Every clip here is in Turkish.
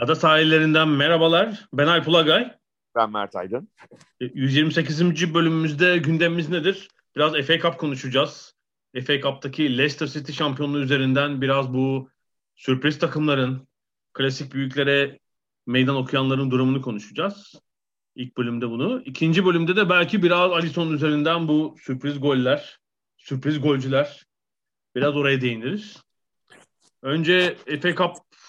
Ada sahillerinden merhabalar. Ben Alp Ulagay. Ben Mert Aydın. 128. E, bölümümüzde gündemimiz nedir? Biraz FA Cup konuşacağız. FA Cup'taki Leicester City şampiyonluğu üzerinden biraz bu sürpriz takımların, klasik büyüklere meydan okuyanların durumunu konuşacağız. İlk bölümde bunu. İkinci bölümde de belki biraz Alisson üzerinden bu sürpriz goller, sürpriz golcüler biraz oraya değiniriz. Önce FA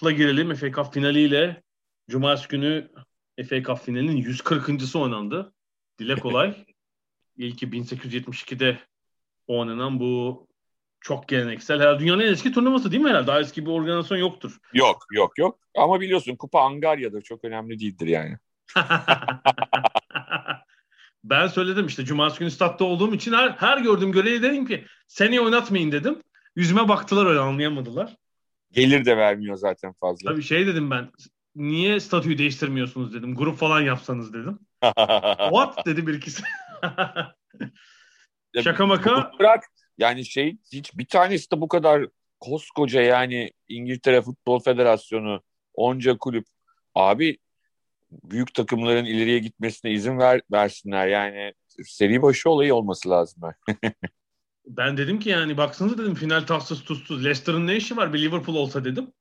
Cup'la girelim. FA Cup finaliyle Cumartesi günü FA Cup finalinin 140.sı oynandı. Dile kolay. İlki 1872'de oynanan bu çok geleneksel. Herhalde dünyanın en eski turnuvası değil mi herhalde? Daha eski bir organizasyon yoktur. Yok yok yok. Ama biliyorsun Kupa Angarya'dır. Çok önemli değildir yani. ben söyledim işte cumartesi günü statta olduğum için her, her gördüğüm görevi dedim ki seni oynatmayın dedim. Yüzüme baktılar öyle anlayamadılar. Gelir de vermiyor zaten fazla. Tabii şey dedim ben niye statüyü değiştirmiyorsunuz dedim. Grup falan yapsanız dedim. What dedi bir ikisi. Şaka maka. Bırak yani şey hiç bir tanesi de bu kadar koskoca yani İngiltere Futbol Federasyonu onca kulüp abi büyük takımların ileriye gitmesine izin ver, versinler yani seri başı olayı olması lazım. ben dedim ki yani baksanıza dedim final tatsız tuzsuz Leicester'ın ne işi var bir Liverpool olsa dedim.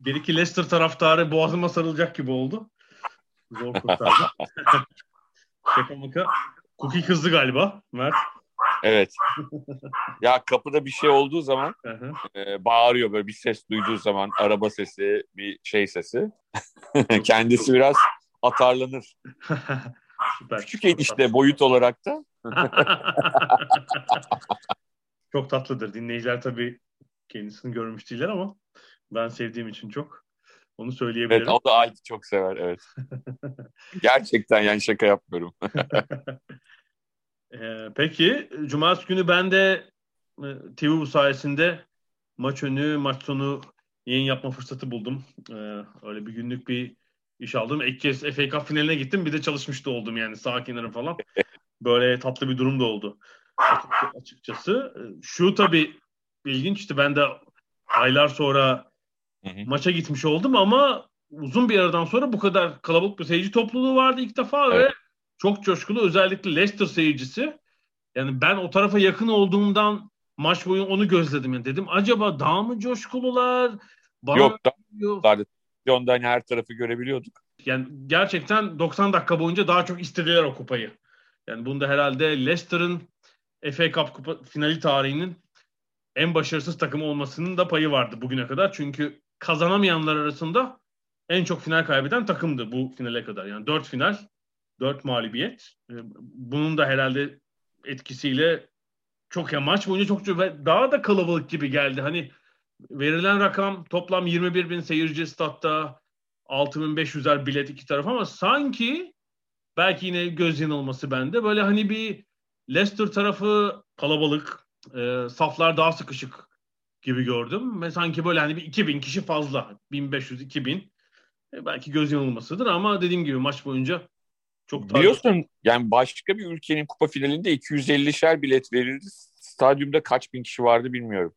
Bir iki Leicester taraftarı boğazıma sarılacak gibi oldu. Zor kurtardı. Şaka maka. Cookie kızdı galiba Mert. Evet. ya kapıda bir şey olduğu zaman e, bağırıyor böyle bir ses duyduğu zaman araba sesi, bir şey sesi. Kendisi biraz atarlanır. Süper. Küçük işte boyut olarak da. çok tatlıdır. Dinleyiciler tabii kendisini görmüş değiller ama ben sevdiğim için çok onu söyleyebilirim. Evet o da Alp çok sever evet. Gerçekten yani şaka yapmıyorum. Ee, peki Cumartesi günü ben de e, TV bu sayesinde maç önü, maç sonu yayın yapma fırsatı buldum. Ee, öyle bir günlük bir iş aldım. İlk kez FA Cup finaline gittim. Bir de çalışmış da oldum yani sağ kenarı falan. Böyle tatlı bir durum da oldu açıkçası. Şu tabii ilginçti. Ben de aylar sonra maça gitmiş oldum ama uzun bir aradan sonra bu kadar kalabalık bir seyirci topluluğu vardı ilk defa evet. ve çok coşkulu özellikle Leicester seyircisi. Yani ben o tarafa yakın olduğumdan maç boyu onu gözledim. Yani dedim acaba daha mı coşkulular? Bana yok daha Ondan her tarafı görebiliyorduk. Yani gerçekten 90 dakika boyunca daha çok istediler o kupayı. Yani bunda herhalde Leicester'ın FA Cup kupa finali tarihinin en başarısız takımı olmasının da payı vardı bugüne kadar. Çünkü kazanamayanlar arasında en çok final kaybeden takımdı bu finale kadar. Yani 4 final 4 mağlubiyet. Ee, bunun da herhalde etkisiyle çok ya maç boyunca çok daha da kalabalık gibi geldi. Hani verilen rakam toplam 21 bin seyirci statta 6500'er bilet iki taraf ama sanki belki yine göz yanılması bende. Böyle hani bir Leicester tarafı kalabalık, e, saflar daha sıkışık gibi gördüm. Ve sanki böyle hani bir 2000 kişi fazla. 1500-2000. E, belki göz yanılmasıdır ama dediğim gibi maç boyunca çok Biliyorsun yani başka bir ülkenin kupa finalinde 250'şer bilet verildi. Stadyumda kaç bin kişi vardı bilmiyorum.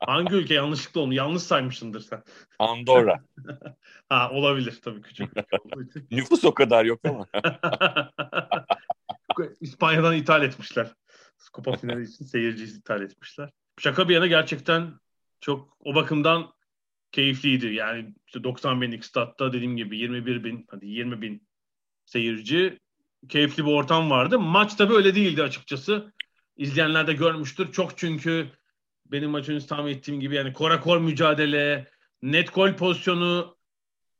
Hangi ülke yanlışlıkla onu yanlış saymışsındır sen. Andorra. ha olabilir tabii küçük. Nüfus o kadar yok ama. İspanya'dan ithal etmişler. Kupa finali için seyirci ithal etmişler. Şaka bir yana gerçekten çok o bakımdan keyifliydi. Yani işte 90 binlik statta dediğim gibi 21 bin hadi 20 bin seyirci keyifli bir ortam vardı. Maç tabii öyle değildi açıkçası. İzleyenler de görmüştür. Çok çünkü benim maçın tahmin ettiğim gibi yani korakor mücadele, net gol pozisyonu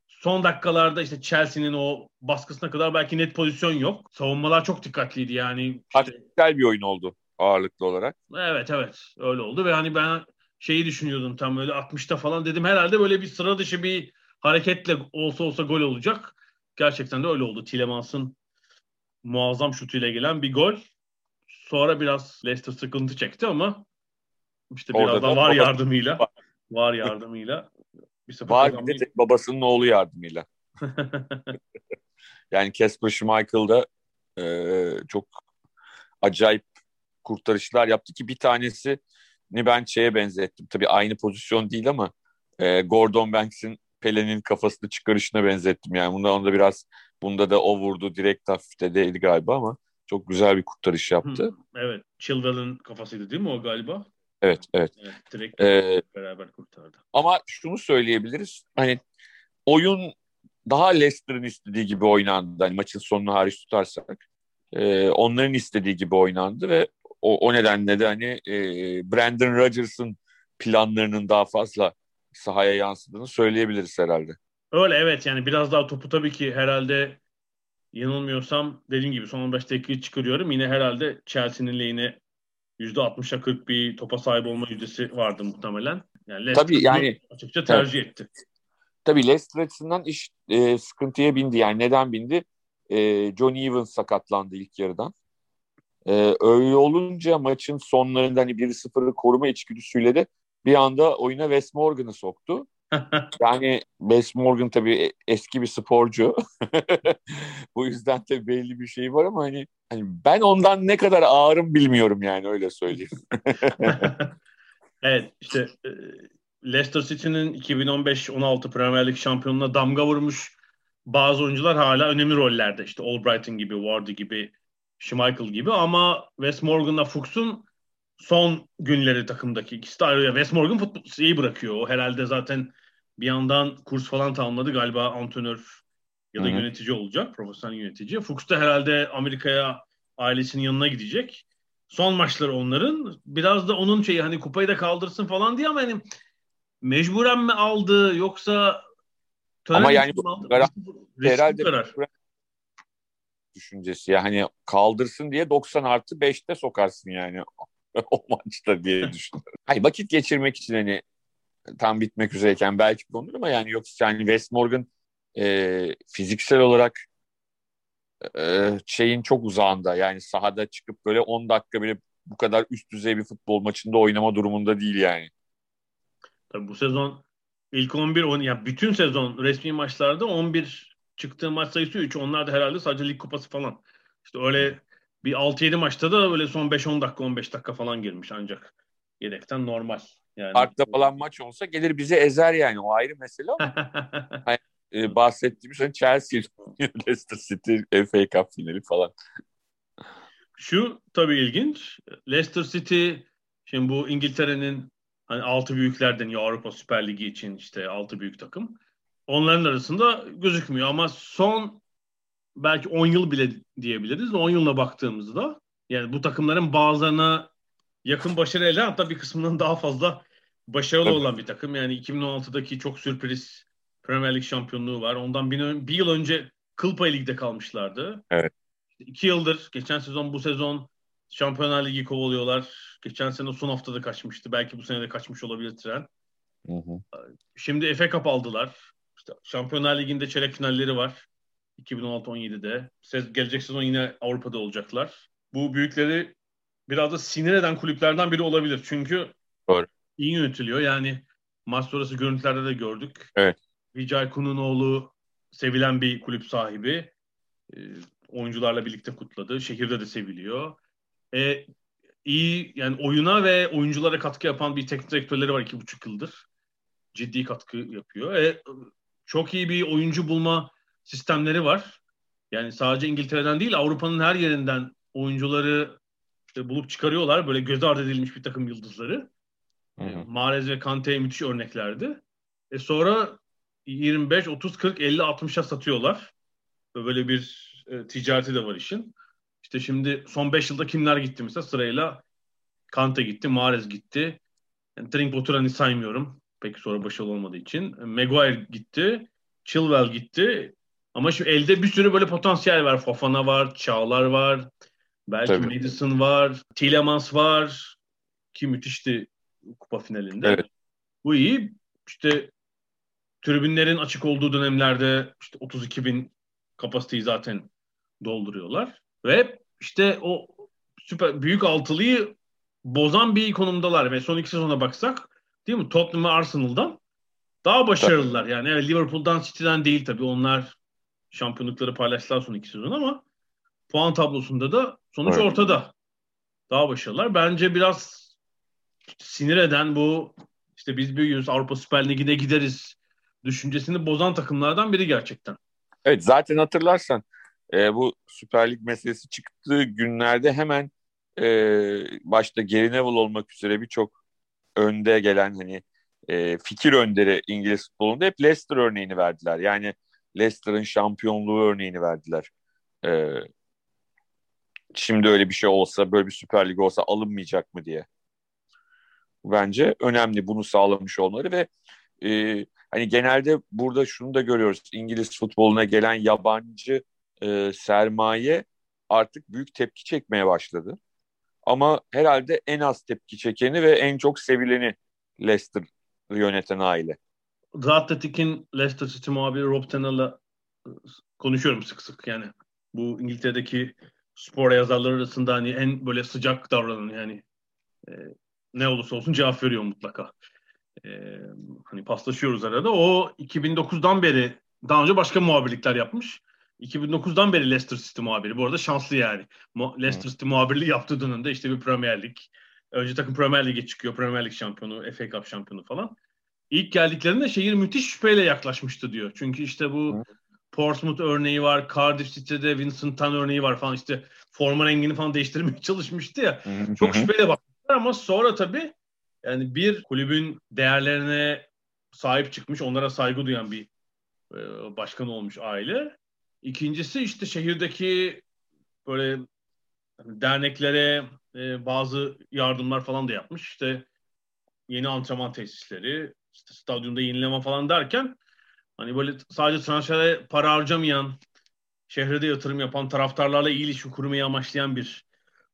son dakikalarda işte Chelsea'nin o baskısına kadar belki net pozisyon yok. Savunmalar çok dikkatliydi yani. Işte... Güzel bir oyun oldu ağırlıklı olarak. Evet evet öyle oldu ve hani ben şeyi düşünüyordum tam böyle 60'ta falan dedim herhalde böyle bir sıra dışı bir hareketle olsa olsa gol olacak. Gerçekten de öyle oldu. Tilemans'ın muazzam şutuyla gelen bir gol. Sonra biraz Leicester sıkıntı çekti ama işte biraz da var yardımıyla var yardımıyla bir var bir de babasının oğlu yardımıyla. yani Casper Schmeichel da e, çok acayip kurtarışlar yaptı ki bir tanesi ni ben şeye benzettim. Tabii aynı pozisyon değil ama e, Gordon Banks'in Pele'nin kafasını çıkarışına benzettim. Yani bunda onda biraz bunda da o vurdu direkt hafifte değil galiba ama çok güzel bir kurtarış yaptı. Hı, evet. Chilwell'ın kafasıydı değil mi o galiba? Evet, evet. evet direkt ee, beraber kurtardı. Ama şunu söyleyebiliriz. Hani oyun daha Leicester'ın istediği gibi oynandı. Hani maçın sonunu hariç tutarsak. E, onların istediği gibi oynandı ve o, o nedenle de hani e, Brandon Rodgers'ın planlarının daha fazla sahaya yansıdığını söyleyebiliriz herhalde. Öyle evet yani biraz daha topu tabii ki herhalde yanılmıyorsam dediğim gibi son 15 dakikayı çıkarıyorum. Yine herhalde Chelsea'nin lehine %60'a 40 bir topa sahip olma yüzdesi vardı muhtemelen. Yani Leicester tabii yani açıkça tercih evet. etti. Tabii Leicester açısından iş e, sıkıntıya bindi. Yani neden bindi? E, John Evans sakatlandı ilk yarıdan. E, öyle olunca maçın sonlarında hani 1-0'ı koruma içgüdüsüyle de bir anda oyuna Wes Morgan'ı soktu. yani Wes Morgan tabii e, eski bir sporcu. Bu yüzden tabii belli bir şey var ama hani, hani ben ondan ne kadar ağırım bilmiyorum yani öyle söyleyeyim. evet işte e, Leicester City'nin 2015-16 Premier Lig şampiyonuna damga vurmuş bazı oyuncular hala önemli rollerde. İşte Albrighton gibi, Wardy gibi, Schmeichel gibi ama Wes Morgan'la Fuchs'un son günleri takımdaki ikisi de ayrı. Wes Morgan futbol iyi bırakıyor. O herhalde zaten bir yandan kurs falan tamamladı. Galiba antrenör ya da Hı-hı. yönetici olacak. Profesyonel yönetici. Fuchs da herhalde Amerika'ya ailesinin yanına gidecek. Son maçları onların. Biraz da onun şeyi hani kupayı da kaldırsın falan diye ama hani mecburen mi aldı yoksa ama yani bu karar, herhalde karar. düşüncesi ya hani kaldırsın diye 90 artı 5'te sokarsın yani o maçta diye düşünüyorum. Hayır vakit geçirmek için hani tam bitmek üzereyken belki konur ama yani yoksa yani West Morgan e, fiziksel olarak e, şeyin çok uzağında yani sahada çıkıp böyle 10 dakika bile bu kadar üst düzey bir futbol maçında oynama durumunda değil yani. Tabii bu sezon ilk 11 on, ya bütün sezon resmi maçlarda 11 çıktığı maç sayısı 3. Onlar da herhalde sadece lig kupası falan. İşte öyle bir 6-7 maçta da böyle son 5-10 dakika 15 dakika falan girmiş ancak yedekten normal. Yani. Parkta falan maç olsa gelir bize ezer yani o ayrı mesele ama hani, e, bahsettiğimiz hani Chelsea, Leicester City, FA Cup finali falan. Şu tabii ilginç. Leicester City şimdi bu İngiltere'nin hani altı büyüklerden ya Avrupa Süper Ligi için işte altı büyük takım. Onların arasında gözükmüyor ama son belki 10 yıl bile diyebiliriz. 10 yılına baktığımızda yani bu takımların bazılarına yakın başarı elde hatta bir kısmından daha fazla başarılı evet. olan bir takım. Yani 2016'daki çok sürpriz Premier Lig şampiyonluğu var. Ondan bir, bir yıl önce Kılpay Lig'de kalmışlardı. Evet. İki yıldır geçen sezon bu sezon Şampiyonlar Ligi kovalıyorlar. Geçen sene son haftada kaçmıştı. Belki bu sene de kaçmış olabilir tren. Hı hı. Şimdi FA Cup aldılar. İşte Şampiyonlar Ligi'nde çeyrek finalleri var. 2016-17'de. Gelecek sezon yine Avrupa'da olacaklar. Bu büyükleri biraz da sinir eden kulüplerden biri olabilir. Çünkü Doğru. İyi yönetiliyor. Yani maç sonrası görüntülerde de gördük. Evet. Vijay Kununoğlu sevilen bir kulüp sahibi. E, oyuncularla birlikte kutladı. Şehirde de seviliyor. E, iyi yani oyuna ve oyunculara katkı yapan bir teknik direktörleri var iki buçuk yıldır. Ciddi katkı yapıyor. E, çok iyi bir oyuncu bulma sistemleri var. Yani sadece İngiltere'den değil Avrupa'nın her yerinden oyuncuları işte bulup çıkarıyorlar. Böyle göz ardı edilmiş bir takım yıldızları. Hı hı. Mahrez ve Kante müthiş örneklerdi. E sonra 25, 30, 40, 50, 60'a satıyorlar. Böyle bir e, ticareti de var işin. İşte şimdi son 5 yılda kimler gitti mesela sırayla Kante gitti, Mahrez gitti. Yani Drinkwater'ı hani saymıyorum. Peki sonra başarılı olmadığı için. Maguire gitti. Chilwell gitti. Ama şimdi elde bir sürü böyle potansiyel var. Fofana var, Çağlar var. Belki Tabii. Madison var. Tillemans var. Ki müthişti kupa finalinde. Evet. Bu iyi. İşte tribünlerin açık olduğu dönemlerde işte 32 bin kapasiteyi zaten dolduruyorlar. Ve işte o süper büyük altılıyı bozan bir konumdalar ve son iki sezona baksak değil mi? Tottenham ve Arsenal'dan daha başarılılar. Yani evet, Liverpool'dan City'den değil tabii. Onlar şampiyonlukları paylaştılar son iki sezon ama puan tablosunda da sonuç evet. ortada. Daha başarılılar. Bence biraz sinir eden bu işte biz büyüyoruz Avrupa Süper Ligi'ne gideriz düşüncesini bozan takımlardan biri gerçekten. Evet zaten hatırlarsan e, bu Süper Lig meselesi çıktığı günlerde hemen e, başta Gary Neville olmak üzere birçok önde gelen hani e, fikir önderi İngiliz futbolunda hep Leicester örneğini verdiler. Yani Leicester'ın şampiyonluğu örneğini verdiler. E, şimdi öyle bir şey olsa, böyle bir Süper Lig olsa alınmayacak mı diye. Bence önemli bunu sağlamış olmaları ve e, hani genelde burada şunu da görüyoruz. İngiliz futboluna gelen yabancı e, sermaye artık büyük tepki çekmeye başladı. Ama herhalde en az tepki çekeni ve en çok sevileni Leicester yöneten aile. The Athletic'in Leicester City muhabiri Rob Tennell'la e, konuşuyorum sık sık yani. Bu İngiltere'deki spor yazarları arasında hani en böyle sıcak davranan yani e, ne olursa olsun cevap veriyor mutlaka. E, hani paslaşıyoruz arada. O 2009'dan beri daha önce başka muhabirlikler yapmış. 2009'dan beri Leicester City muhabiri. Bu arada şanslı yani. Mo- Leicester City muhabirliği yaptığı dönemde işte bir Premier Lig. Önce takım Premier Lig'e çıkıyor. Premier Lig şampiyonu, FA Cup şampiyonu falan. İlk geldiklerinde şehir müthiş şüpheyle yaklaşmıştı diyor. Çünkü işte bu Portsmouth örneği var. Cardiff City'de Vincent Tan örneği var falan. İşte forma rengini falan değiştirmeye çalışmıştı ya. Çok şüpheyle bakmışlar ama sonra tabii yani bir kulübün değerlerine sahip çıkmış, onlara saygı duyan bir e, başkan olmuş aile. İkincisi işte şehirdeki böyle derneklere e, bazı yardımlar falan da yapmış. İşte yeni antrenman tesisleri, işte stadyumda yenileme falan derken hani böyle sadece transfere para harcamayan, şehre yatırım yapan, taraftarlarla iyi ilişki kurmayı amaçlayan bir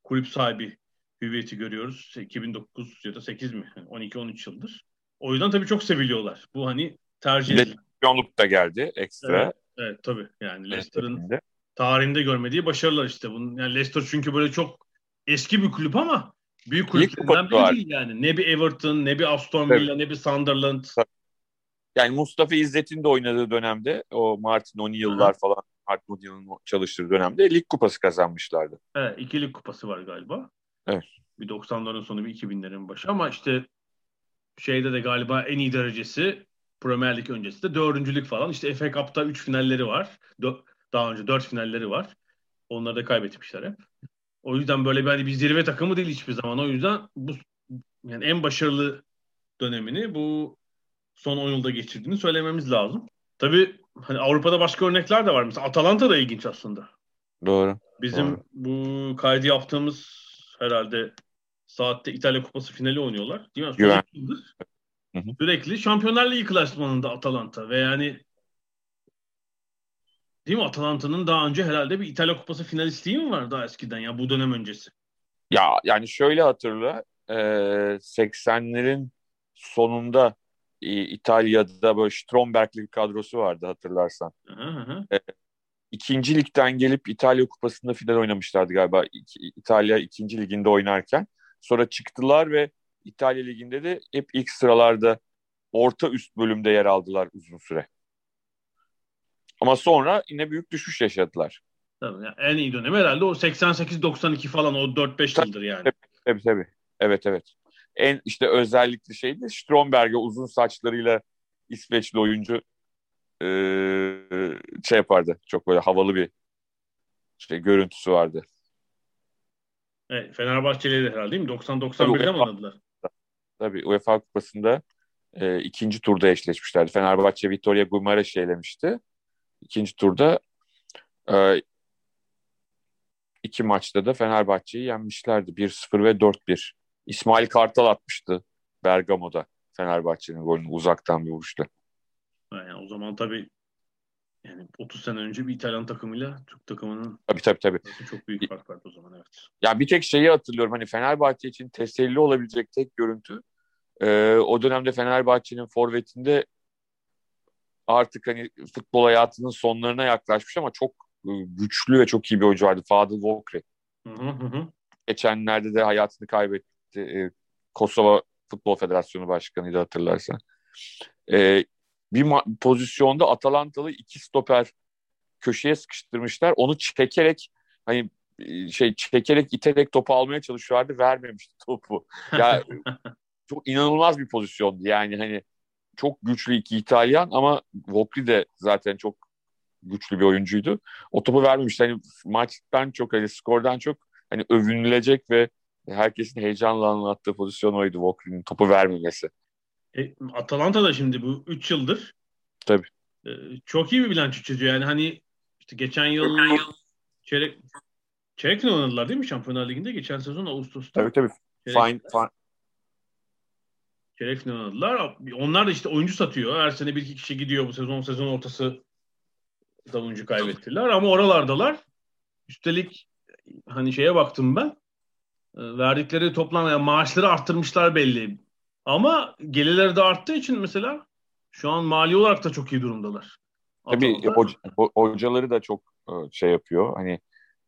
kulüp sahibi hüviyeti görüyoruz. 2009 ya da 8 mi? Yani 12-13 yıldır. O yüzden tabii çok seviliyorlar. Bu hani tercih edilen. Şampiyonluk da geldi ekstra. Evet, evet tabii. Yani Leicester'ın tarihinde görmediği başarılar işte. Bunun, yani Leicester çünkü böyle çok eski bir kulüp ama büyük kulüplerinden biri değil yani. Ne bir Everton, ne bir Aston Villa, evet. ne bir Sunderland. Yani Mustafa İzzet'in de oynadığı dönemde o Martin O'Neill'lar falan Martin O'Neill'ın çalıştığı dönemde lig kupası kazanmışlardı. Evet, iki lig kupası var galiba. Evet. Bir 90'ların sonu bir 2000'lerin başı ama işte şeyde de galiba en iyi derecesi Premier Lig öncesi de dördüncülük falan. İşte FA Cup'ta 3 finalleri var. Dö- daha önce 4 finalleri var. Onları da kaybetmişler hep. O yüzden böyle bir, hani bir zirve takımı değil hiçbir zaman. O yüzden bu yani en başarılı dönemini bu son 10 yılda geçirdiğini söylememiz lazım. Tabii hani Avrupa'da başka örnekler de var. Mesela Atalanta da ilginç aslında. Doğru. Bizim doğru. bu kaydı yaptığımız herhalde saatte İtalya Kupası finali oynuyorlar. Değil mi? Güven. Sürekli Şampiyonlar Ligi klasmanında Atalanta ve yani Değil mi? Atalanta'nın daha önce herhalde bir İtalya Kupası finalistliği mi var daha eskiden ya bu dönem öncesi? Ya yani şöyle hatırla e, 80'lerin sonunda İtalya'da böyle Stromberg'li bir kadrosu vardı hatırlarsan. Hı hı. E, ikinci ligden gelip İtalya Kupası'nda final oynamışlardı galiba İtalya ikinci liginde oynarken. Sonra çıktılar ve İtalya Ligi'nde de hep ilk sıralarda orta üst bölümde yer aldılar uzun süre. Ama sonra yine büyük düşüş yaşadılar. Tabii, yani en iyi dönemi herhalde o 88-92 falan o 4-5 yıldır yani. Tabii, tabii tabii. Evet evet. En işte özellikli şey de Stromberg'e uzun saçlarıyla İsveçli oyuncu e, şey yapardı. Çok böyle havalı bir şey görüntüsü vardı. Evet, Fenerbahçeli de herhalde değil mi? 90-91'de mi oynadılar? Tabii UEFA Kupası'nda e, ikinci turda eşleşmişlerdi. Fenerbahçe Vitoria Guimarães'i elemişti. İkinci turda e, iki maçta da Fenerbahçe'yi yenmişlerdi. 1-0 ve 4-1. İsmail Kartal atmıştı Bergamo'da Fenerbahçe'nin golünü uzaktan bir vuruşla. Yani o zaman tabii Yani 30 sene önce bir İtalyan takımıyla Türk takımının Tabii tabii tabii. çok büyük fark vardı o zaman evet. Ya bir tek şeyi hatırlıyorum hani Fenerbahçe için teselli olabilecek tek görüntü e, o dönemde Fenerbahçe'nin forvetinde artık hani futbol hayatının sonlarına yaklaşmış ama çok e, güçlü ve çok iyi bir oyuncu vardı. Fadıl Vokri. Hı hı hı. Geçenlerde de hayatını kaybetti. E, Kosova Futbol Federasyonu Başkanı'ydı hatırlarsan. E, bir pozisyonda Atalantalı iki stoper köşeye sıkıştırmışlar. Onu çekerek hani e, şey çekerek iterek topu almaya çalışıyorlardı. Vermemişti topu. Ya çok inanılmaz bir pozisyondu. Yani hani çok güçlü iki İtalyan ama Vokri de zaten çok güçlü bir oyuncuydu. O topu vermemişti. Hani maçtan çok hani skordan çok hani övünülecek ve herkesin heyecanla anlattığı pozisyon oydu Vokri'nin topu vermemesi. E, Atalanta da şimdi bu 3 yıldır Tabii. e, çok iyi bir bilanço çiziyor. Yani hani işte geçen yıl çeyrek çeyrek final oynadılar değil mi Şampiyonlar Ligi'nde? Geçen sezon Ağustos'ta. Tabii tabii. Çeyrek, Fine, fine. çeyrek final oynadılar. Onlar da işte oyuncu satıyor. Her sene bir iki kişi gidiyor. Bu sezon sezon ortası da oyuncu kaybettiler. Ama oralardalar. Üstelik hani şeye baktım ben. E, verdikleri toplam yani maaşları arttırmışlar belli. Ama gelirleri de arttığı için mesela şu an mali olarak da çok iyi durumdalar. Tabii hoca, ho- hocaları da çok e, şey yapıyor. Hani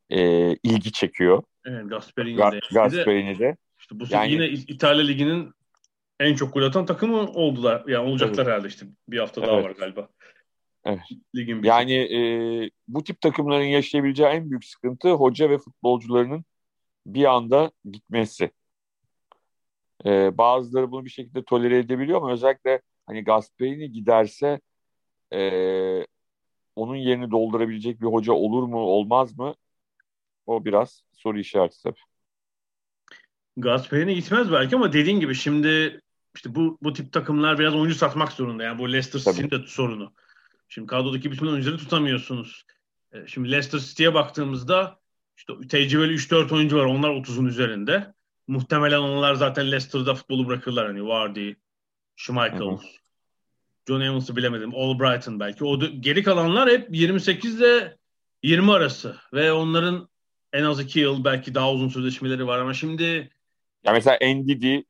e, ilgi çekiyor. Evet, Gasperini Ga- de. Gasperini işte bu sene Yani- yine İtalya Ligi'nin en çok gol atan takımı oldular. Yani olacaklar herhalde işte. Bir hafta daha Evet. var galiba. Evet. Ligin bir Yani e, bu tip takımların yaşayabileceği en büyük sıkıntı hoca ve futbolcularının bir anda gitmesi. E, bazıları bunu bir şekilde tolere edebiliyor ama özellikle hani Gasperini giderse e, onun yerini doldurabilecek bir hoca olur mu olmaz mı? O biraz soru işareti tabii. Gasperini gitmez belki ama dediğin gibi şimdi işte bu bu tip takımlar biraz oyuncu satmak zorunda. Yani bu Leicester. City'nin de sorunu. Şimdi kadrodaki bütün oyuncuları tutamıyorsunuz. E, Şimdi Leicester City'ye baktığımızda işte tecrübeli 3-4 oyuncu var. Onlar 30'un üzerinde. Muhtemelen onlar zaten Leicester'da futbolu bırakırlar. Hani Vardy, Schmeichel, Hı hı. John Evans'ı bilemedim. Albrighton belki. O geri kalanlar hep 28 ile 20 arası. Ve onların en az 2 yıl belki daha uzun sözleşmeleri var. Ama şimdi Ya mesela Ndidi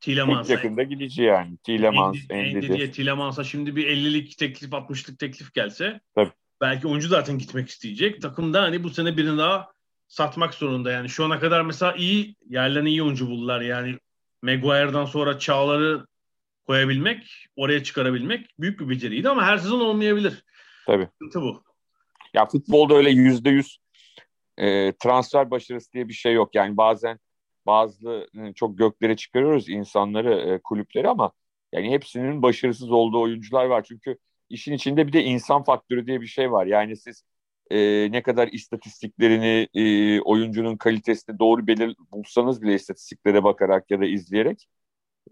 Tielemans. çok yakında gidici yani. Tielemans, Endidi, Ndidi. Endidi, Tielemans'a şimdi bir 50'lik teklif 60'lık teklif gelse Tabii. belki oyuncu zaten gitmek isteyecek. Takım da hani bu sene birini daha satmak zorunda. Yani şu ana kadar mesela iyi yerlerine iyi oyuncu buldular. Yani Maguire'dan sonra Çağlar'ı koyabilmek, oraya çıkarabilmek büyük bir beceriydi ama her sezon olmayabilir. Tabii. Sıkıntı bu. Ya futbolda öyle yüzde yüz e, transfer başarısı diye bir şey yok. Yani bazen bazı e, çok göklere çıkarıyoruz insanları, e, kulüpleri ama yani hepsinin başarısız olduğu oyuncular var. Çünkü işin içinde bir de insan faktörü diye bir şey var. Yani siz e, ne kadar istatistiklerini, e, oyuncunun kalitesini doğru belir bulsanız bile istatistiklere bakarak ya da izleyerek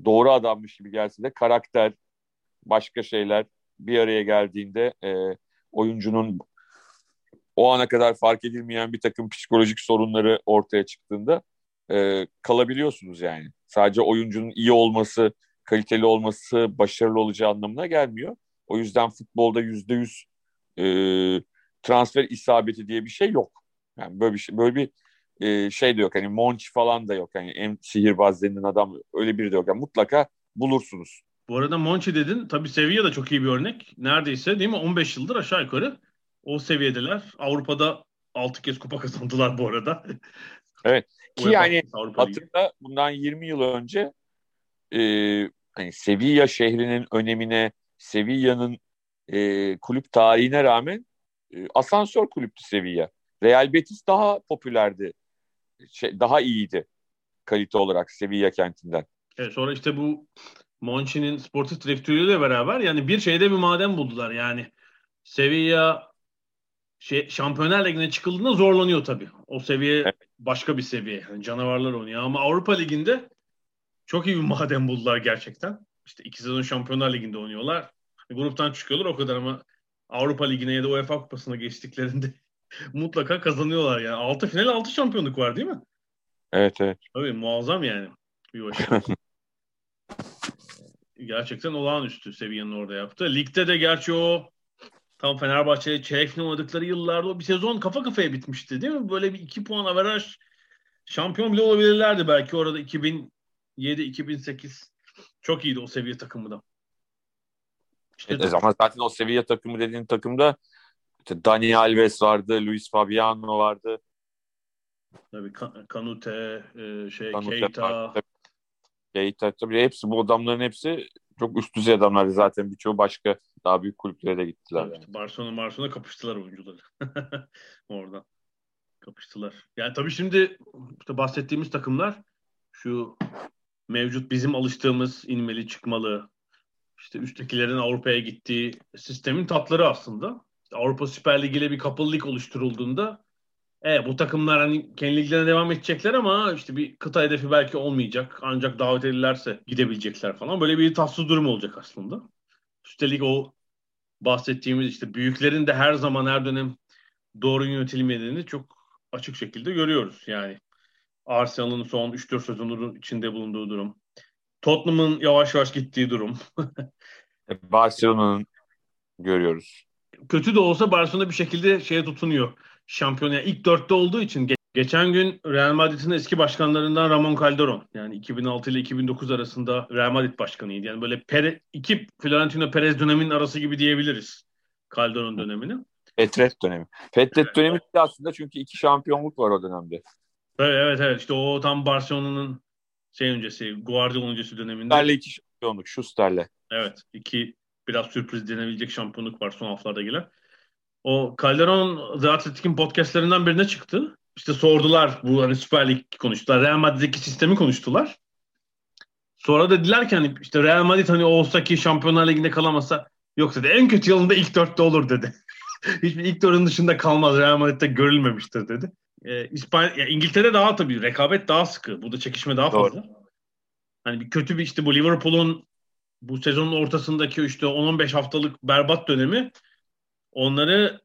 doğru adammış gibi gelse de karakter, başka şeyler bir araya geldiğinde e, oyuncunun o ana kadar fark edilmeyen bir takım psikolojik sorunları ortaya çıktığında e, kalabiliyorsunuz yani. Sadece oyuncunun iyi olması, kaliteli olması, başarılı olacağı anlamına gelmiyor. O yüzden futbolda yüzde yüz e, transfer isabeti diye bir şey yok. Yani böyle bir şey, böyle bir e, şey de yok. Hani Monchi falan da yok. Yani en sihirbaz denilen adam öyle biri de yok. Yani mutlaka bulursunuz. Bu arada Monchi dedin. Tabii Sevilla da çok iyi bir örnek. Neredeyse değil mi? 15 yıldır aşağı yukarı o seviyedeler. Avrupa'da 6 kez kupa kazandılar bu arada. Evet. Ki UEFA yani hatırla bundan 20 yıl önce e, hani Sevilla şehrinin önemine, Sevilla'nın e, kulüp tarihine rağmen e, asansör kulüptü Sevilla. Real Betis daha popülerdi. Şey, daha iyiydi kalite olarak Sevilla kentinden. Evet, sonra işte bu Monchi'nin sportif direktörüyle beraber yani bir şeyde bir maden buldular. Yani Sevilla şey, Şampiyonlar Ligi'ne çıkıldığında zorlanıyor tabii. O seviye Evet. başka bir seviye. Yani canavarlar oynuyor ama Avrupa Ligi'nde çok iyi bir maden buldular gerçekten. İşte iki sezon Şampiyonlar Ligi'nde oynuyorlar. Gruptan çıkıyorlar o kadar ama Avrupa Ligi'ne ya da UEFA Kupası'na geçtiklerinde mutlaka kazanıyorlar yani. 6 final 6 şampiyonluk var değil mi? Evet evet. Tabii muazzam yani bir başarı. Gerçekten olağanüstü seviyenin orada yaptı. Ligde de gerçi o Tam Fenerbahçe'ye çeyrek final oynadıkları yıllarda o bir sezon kafa kafaya bitmişti değil mi? Böyle bir iki puan averaj şampiyon bile olabilirlerdi belki orada 2007-2008 çok iyiydi o seviye takımı da. İşte evet, ama zaten o seviye takımı dediğin takımda işte Dani Alves vardı, Luis Fabiano vardı. Tabii Kanute, e, şey Kanute Keita. Keita tabii hepsi bu adamların hepsi çok üst düzey adamlardı zaten. Birçoğu başka daha büyük kulüplere de gittiler. Evet, yani. Barcelona Barcelona kapıştılar oyuncuları. Orada kapıştılar. Yani tabii şimdi işte bahsettiğimiz takımlar şu mevcut bizim alıştığımız inmeli çıkmalı işte üsttekilerin Avrupa'ya gittiği sistemin tatları aslında. İşte Avrupa Süper Ligi ile bir kapalı oluşturulduğunda e, bu takımlar hani kendi liglerine devam edecekler ama işte bir kıta hedefi belki olmayacak. Ancak davet edilirlerse gidebilecekler falan. Böyle bir tatsız durum olacak aslında. Üstelik o bahsettiğimiz işte büyüklerin de her zaman her dönem doğru yönetilmediğini çok açık şekilde görüyoruz. Yani Arsenal'ın son 3-4 sezonun içinde bulunduğu durum. Tottenham'ın yavaş yavaş gittiği durum. Barcelona'nın görüyoruz. Kötü de olsa Barcelona bir şekilde şeye tutunuyor. Şampiyona yani ilk dörtte olduğu için Geçen gün Real Madrid'in eski başkanlarından Ramon Calderon yani 2006 ile 2009 arasında Real Madrid başkanıydı. Yani böyle Pere, iki Florentino Perez döneminin arası gibi diyebiliriz Calderon dönemini. Petret dönemi. Petret evet. dönemi de aslında çünkü iki şampiyonluk var o dönemde. Evet evet, evet. işte o tam Barcelona'nın şey öncesi Guardiola öncesi döneminde. Schuster'le iki şampiyonluk Schuster'le. Evet iki biraz sürpriz denebilecek şampiyonluk var son haftalarda gelen. O Calderon The Athletic'in podcastlerinden birine çıktı işte sordular bu hani Süper Lig konuştular. Real Madrid'deki sistemi konuştular. Sonra dediler ki hani işte Real Madrid hani olsa ki Şampiyonlar Ligi'nde kalamasa yok dedi. En kötü yılında ilk dörtte olur dedi. Hiçbir ilk dörtün dışında kalmaz. Real Madrid'de görülmemiştir dedi. Ee, İspanya, ya İngiltere daha tabii rekabet daha sıkı. Burada çekişme daha fazla. Doğru. Hani bir kötü bir işte bu Liverpool'un bu sezonun ortasındaki işte 10-15 haftalık berbat dönemi onları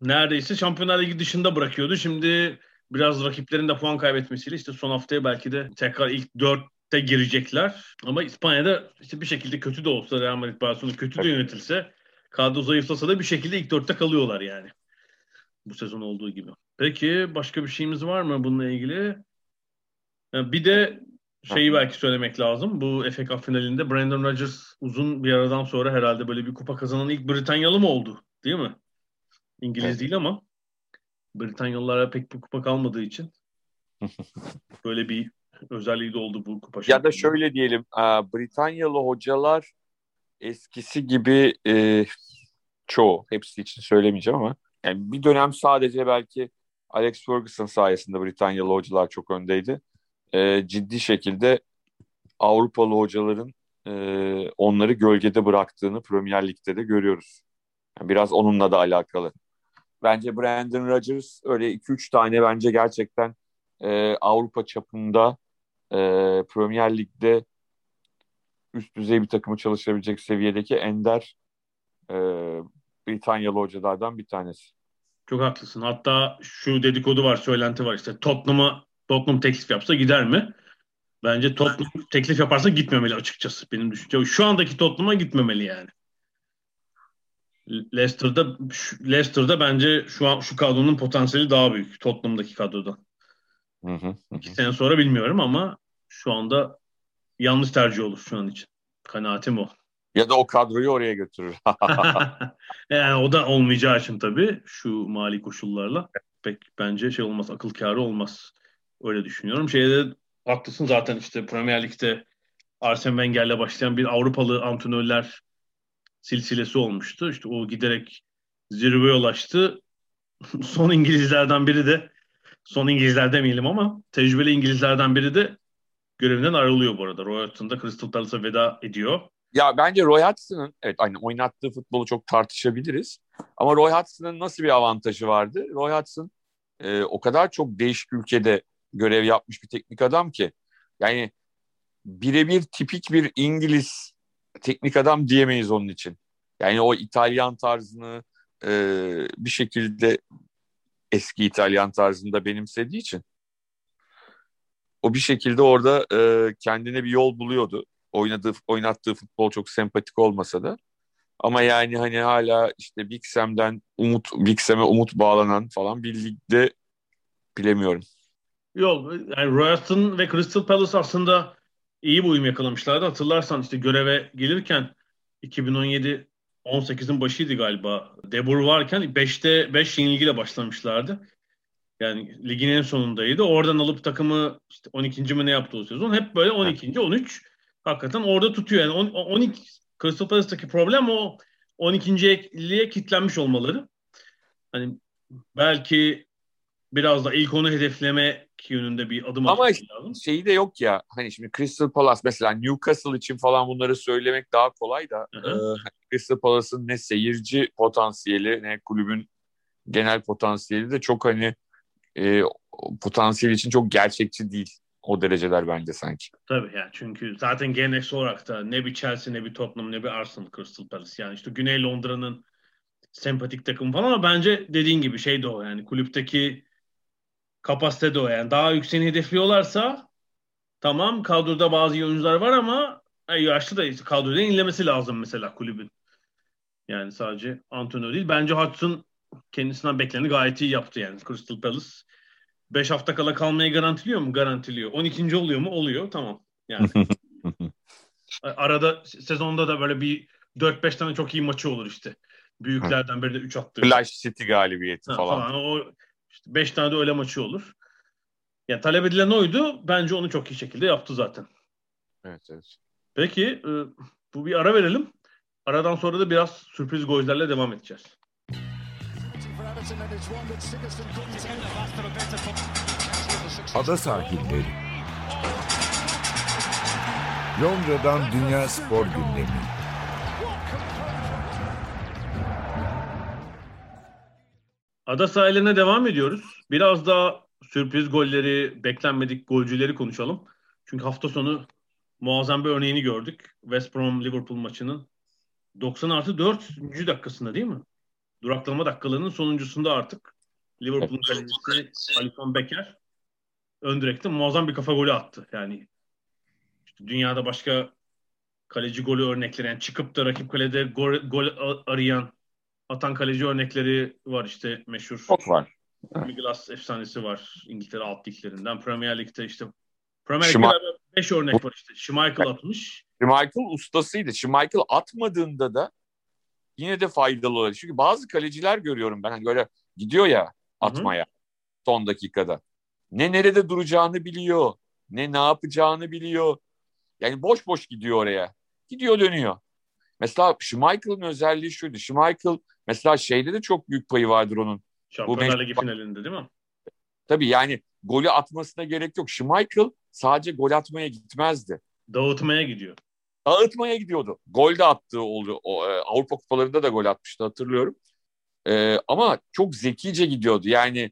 neredeyse Şampiyonlar Ligi dışında bırakıyordu. Şimdi biraz rakiplerin de puan kaybetmesiyle işte son haftaya belki de tekrar ilk dörtte girecekler. Ama İspanya'da işte bir şekilde kötü de olsa Real Madrid Barcelona kötü de yönetilse kadro zayıflasa da bir şekilde ilk dörtte kalıyorlar yani. Bu sezon olduğu gibi. Peki başka bir şeyimiz var mı bununla ilgili? Bir de şeyi belki söylemek lazım. Bu FA Cup finalinde Brandon Rodgers uzun bir aradan sonra herhalde böyle bir kupa kazanan ilk Britanyalı mı oldu? Değil mi? İngiliz evet. değil ama Britanyalılara pek bir kupa kalmadığı için böyle bir özelliği de oldu bu kupa. Ya da şöyle diyelim Britanyalı hocalar eskisi gibi e, çoğu hepsi için söylemeyeceğim ama yani bir dönem sadece belki Alex Ferguson sayesinde Britanyalı hocalar çok öndeydi. E, ciddi şekilde Avrupalı hocaların e, onları gölgede bıraktığını Premier Lig'de de görüyoruz. Yani biraz onunla da alakalı. Bence Brandon Rodgers öyle 2-3 tane bence gerçekten e, Avrupa çapında e, Premier Lig'de üst düzey bir takımı çalışabilecek seviyedeki ender e, Britanyalı hocalardan bir tanesi. Çok haklısın. Hatta şu dedikodu var, söylenti var işte Tottenham'a Tottenham teklif yapsa gider mi? Bence Tottenham teklif yaparsa gitmemeli açıkçası. Benim düşüncem. Şu andaki Tottenham'a gitmemeli yani. Leicester'da Leicester'da bence şu an şu kadronun potansiyeli daha büyük Tottenham'daki kadrodan. Hı hı, hı. İki sene sonra bilmiyorum ama şu anda yanlış tercih olur şu an için. Kanaatim o. Ya da o kadroyu oraya götürür. yani o da olmayacağı için tabii şu mali koşullarla pek bence şey olmaz, akıl kârı olmaz. Öyle düşünüyorum. Şeyde haklısın zaten işte Premier Lig'de Arsene Wenger'le başlayan bir Avrupalı antrenörler silsilesi olmuştu. İşte o giderek zirveye ulaştı. son İngilizlerden biri de son İngilizler demeyelim ama tecrübeli İngilizlerden biri de görevinden ayrılıyor bu arada. Roy Hodgson da Crystal Palace'a veda ediyor. Ya bence Roy Hodgson'ın evet aynı oynattığı futbolu çok tartışabiliriz. Ama Roy Hodgson'ın nasıl bir avantajı vardı? Roy Hodgson e, o kadar çok değişik ülkede görev yapmış bir teknik adam ki. Yani birebir tipik bir İngiliz teknik adam diyemeyiz onun için. Yani o İtalyan tarzını e, bir şekilde eski İtalyan tarzında benimsediği için o bir şekilde orada e, kendine bir yol buluyordu. Oynadığı, oynattığı futbol çok sempatik olmasa da. Ama yani hani hala işte Big Sam'den umut, Big Sam'e umut bağlanan falan bir ligde bilemiyorum. Yok yani Royston ve Crystal Palace aslında iyi bir uyum yakalamışlardı. Hatırlarsan işte göreve gelirken 2017 18'in başıydı galiba. Debur varken 5'te 5 yenilgiyle başlamışlardı. Yani ligin en sonundaydı. Oradan alıp takımı işte 12. mi ne yaptı o sezon? Hep böyle 12. 13 hakikaten orada tutuyor. Yani 12 Crystal Palace'daki problem o 12.liğe kitlenmiş olmaları. Hani belki biraz da ilk onu hedefleme yönünde bir adım Ama lazım. şeyi de yok ya hani şimdi Crystal Palace mesela Newcastle için falan bunları söylemek daha kolay da e, Crystal Palace'ın ne seyirci potansiyeli ne kulübün genel potansiyeli de çok hani e, potansiyel için çok gerçekçi değil o dereceler bence sanki. Tabii yani çünkü zaten geleneksel olarak da ne bir Chelsea ne bir Tottenham ne bir Arsenal Crystal Palace yani işte Güney Londra'nın sempatik takım falan ama bence dediğin gibi şey de o yani kulüpteki kapasite de o yani daha yükseğini hedefliyorlarsa tamam kadroda bazı oyuncular var ama yaşlı da kadroda inlemesi lazım mesela kulübün. Yani sadece Antonio değil. Bence Hudson kendisinden bekleneni gayet iyi yaptı yani Crystal Palace. 5 hafta kala kalmayı garantiliyor mu? Garantiliyor. 12. oluyor mu? Oluyor. Tamam. Yani arada sezonda da böyle bir 4-5 tane çok iyi maçı olur işte. Büyüklerden biri de 3 attı. Flash City galibiyeti ha, falan. falan. O işte 5 tane de öyle maçı olur. Yani talep edilen oydu. Bence onu çok iyi şekilde yaptı zaten. Evet evet. Peki e, bu bir ara verelim. Aradan sonra da biraz sürpriz gollerle devam edeceğiz. Ada sahilleri. Londra'dan Dünya Spor Gündemi. Ada sahillerine devam ediyoruz. Biraz daha sürpriz golleri, beklenmedik golcüleri konuşalım. Çünkü hafta sonu muazzam bir örneğini gördük. West Brom Liverpool maçının 90 artı 4. dakikasında değil mi? Duraklama dakikalarının sonuncusunda artık Liverpool'un kalecisi Alisson Becker ön direkte muazzam bir kafa golü attı. Yani işte dünyada başka kaleci golü örnekleri yani çıkıp da rakip kalede gol, gol arayan atan kaleci örnekleri var işte meşhur. Çok var. Miglas efsanesi var İngiltere alt liglerinden. Premier Lig'de işte Premier Lig'de 5 örnek var işte. Schmeichel atmış. Schmeichel ustasıydı. Schmeichel atmadığında da yine de faydalı olur. Çünkü bazı kaleciler görüyorum ben hani böyle gidiyor ya atmaya Hı-hı. son dakikada. Ne nerede duracağını biliyor. Ne ne yapacağını biliyor. Yani boş boş gidiyor oraya. Gidiyor dönüyor. Mesela Schmeichel'ın özelliği şuydu. Schmeichel mesela şeyde de çok büyük payı vardır onun. Şampiyonlar Ligi finalinde değil mi? Tabii yani golü atmasına gerek yok. Schmeichel sadece gol atmaya gitmezdi. Dağıtmaya gidiyor dağıtmaya gidiyordu. Gol de attığı oldu. E, Avrupa kupalarında da gol atmıştı hatırlıyorum. E, ama çok zekice gidiyordu. Yani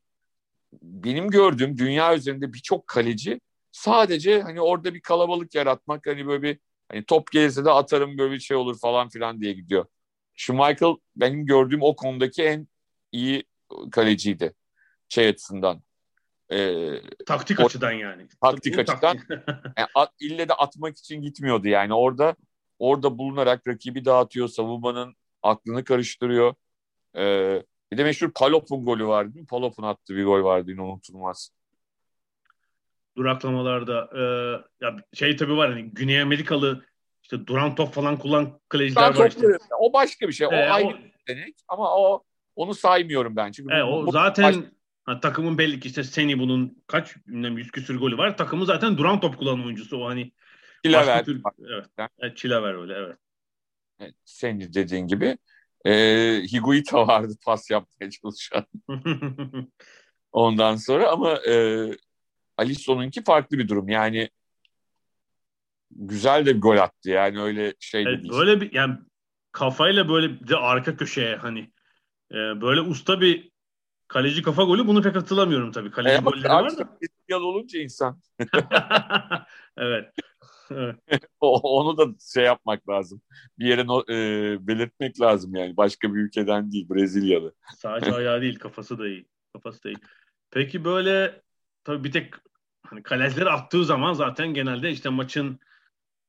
benim gördüğüm dünya üzerinde birçok kaleci sadece hani orada bir kalabalık yaratmak hani böyle bir hani top gelirse de atarım böyle bir şey olur falan filan diye gidiyor. Şu Michael benim gördüğüm o konudaki en iyi kaleciydi şey açısından. E, taktik o, açıdan yani. Taktik Tıpkı açıdan. yani at, ille de atmak için gitmiyordu yani. Orada orada bulunarak rakibi dağıtıyor. Savunmanın aklını karıştırıyor. E, bir de meşhur Palop'un golü vardı. Palop'un attığı bir gol vardı yine unutulmaz. Duraklamalarda e, ya şey tabii var hani Güney Amerikalı işte duran top falan kullan kaleciler var işte. O başka bir şey. O ee, aynı o... denek ama o onu saymıyorum ben. Çünkü e, o zaten başka Ha, takımın belli ki işte Seni bunun kaç bilmem yüz küsür golü var. Takımı zaten duran top kullanan oyuncusu. O hani Çilever. Tür, evet. evet. Çilever öyle evet. evet. Seni dediğin gibi. E, Higuita vardı pas yapmaya çalışan. Ondan sonra ama e, Alisson'unki farklı bir durum. Yani güzel de bir gol attı. Yani öyle şey evet, değil. Böyle bir yani kafayla böyle de arka köşeye hani e, böyle usta bir Kaleci kafa golü bunu pek hatırlamıyorum tabii. Kaleci e, golleri var da. Yal olunca insan. evet. Onu da şey yapmak lazım. Bir yere no, e, belirtmek lazım yani. Başka bir ülkeden değil. Brezilyalı. Sadece ayağı değil. Kafası da iyi. Kafası da iyi. Peki böyle tabii bir tek hani kalecileri attığı zaman zaten genelde işte maçın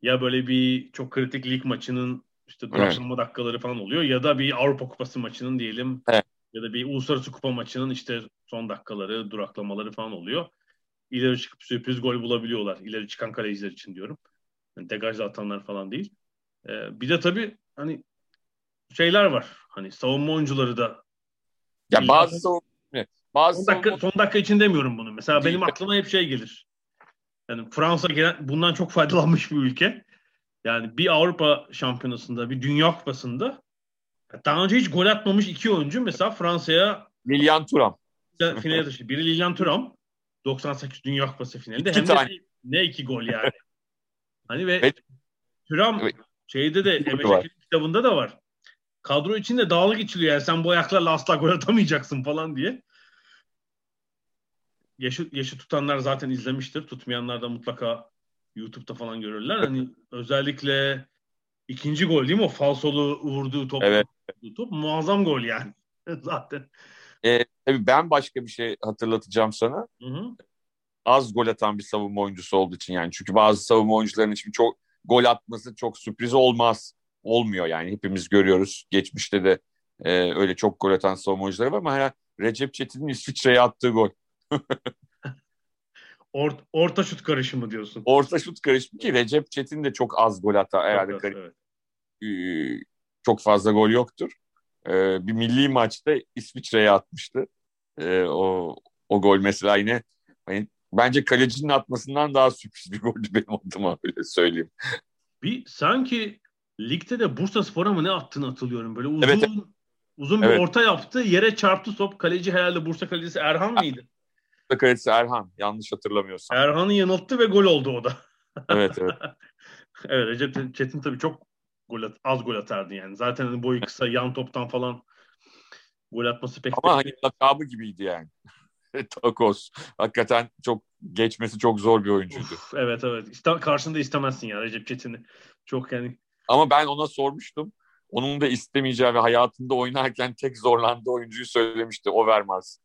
ya böyle bir çok kritik lig maçının işte duraksama dakikaları falan oluyor ya da bir Avrupa Kupası maçının diyelim Evet. Ya da bir uluslararası kupa maçının işte son dakikaları, duraklamaları falan oluyor. İleri çıkıp sürpriz gol bulabiliyorlar. İleri çıkan kaleciler için diyorum. Yani degajla atanlar falan değil. Ee, bir de tabii hani şeyler var. Hani savunma oyuncuları da Ya bazı evet, bazı son dakika, savunma- son dakika için demiyorum bunu. Mesela Değil. benim aklıma hep şey gelir. Yani Fransa gelen, bundan çok faydalanmış bir ülke. Yani bir Avrupa şampiyonasında, bir Dünya Kupası'nda daha önce hiç gol atmamış iki oyuncu mesela Fransa'ya Lilian Thuram. finale taşıdı. Biri Lilian Thuram 98 Dünya Kupası finalinde. İki Hem tane. de ne iki gol yani. hani ve Evet. Thuram Evet. şeyde de Emre kitabında da var. Kadro içinde dağlık içiliyor yani sen bu ayaklarla asla gol atamayacaksın falan diye. Yaşı, yaşı tutanlar zaten izlemiştir. Tutmayanlar da mutlaka YouTube'da falan görürler. Hani özellikle ikinci gol değil mi? O falsolu vurduğu top. Evet. top muazzam gol yani. zaten. Tabii ben başka bir şey hatırlatacağım sana. Hı hı. Az gol atan bir savunma oyuncusu olduğu için yani. Çünkü bazı savunma oyuncularının için çok gol atması çok sürpriz olmaz. Olmuyor yani. Hepimiz görüyoruz. Geçmişte de e, öyle çok gol atan savunma oyuncuları var ama hala Recep Çetin'in İsviçre'ye attığı gol. Or- orta şut karışımı diyorsun. Orta şut karışımı ki Recep Çetin de çok az gol atar. Herhalde Evet, evet. E, çok fazla gol yoktur. E, bir milli maçta İsviçre'ye atmıştı. E, o o gol mesela yine hani, bence kalecinin atmasından daha sürpriz bir goldü benim adıma öyle söyleyeyim. Bir sanki ligde de Bursa Spor'a mı ne attığını hatırlıyorum. Böyle uzun Evet, uzun bir Evet. orta yaptı. Yere çarptı top. Kaleci herhalde Bursa kalecisi Erhan mıydı? Kalecisi Erhan yanlış hatırlamıyorsam. Erhan'ı yanılttı ve gol oldu o da. Evet evet. evet Recep Çetin tabii çok gol at- az gol atardı yani. Zaten hani boyu kısa yan toptan falan gol atması pek Ama hani lakabı gibiydi yani. Takos. Hakikaten çok geçmesi çok zor bir oyuncuydu. Uf, evet evet. İste- karşında istemezsin ya Recep Çetin'i. Çok yani Ama ben ona sormuştum. Onun da istemeyeceği ve hayatında oynarken tek zorlandığı oyuncuyu söylemişti. Overmars.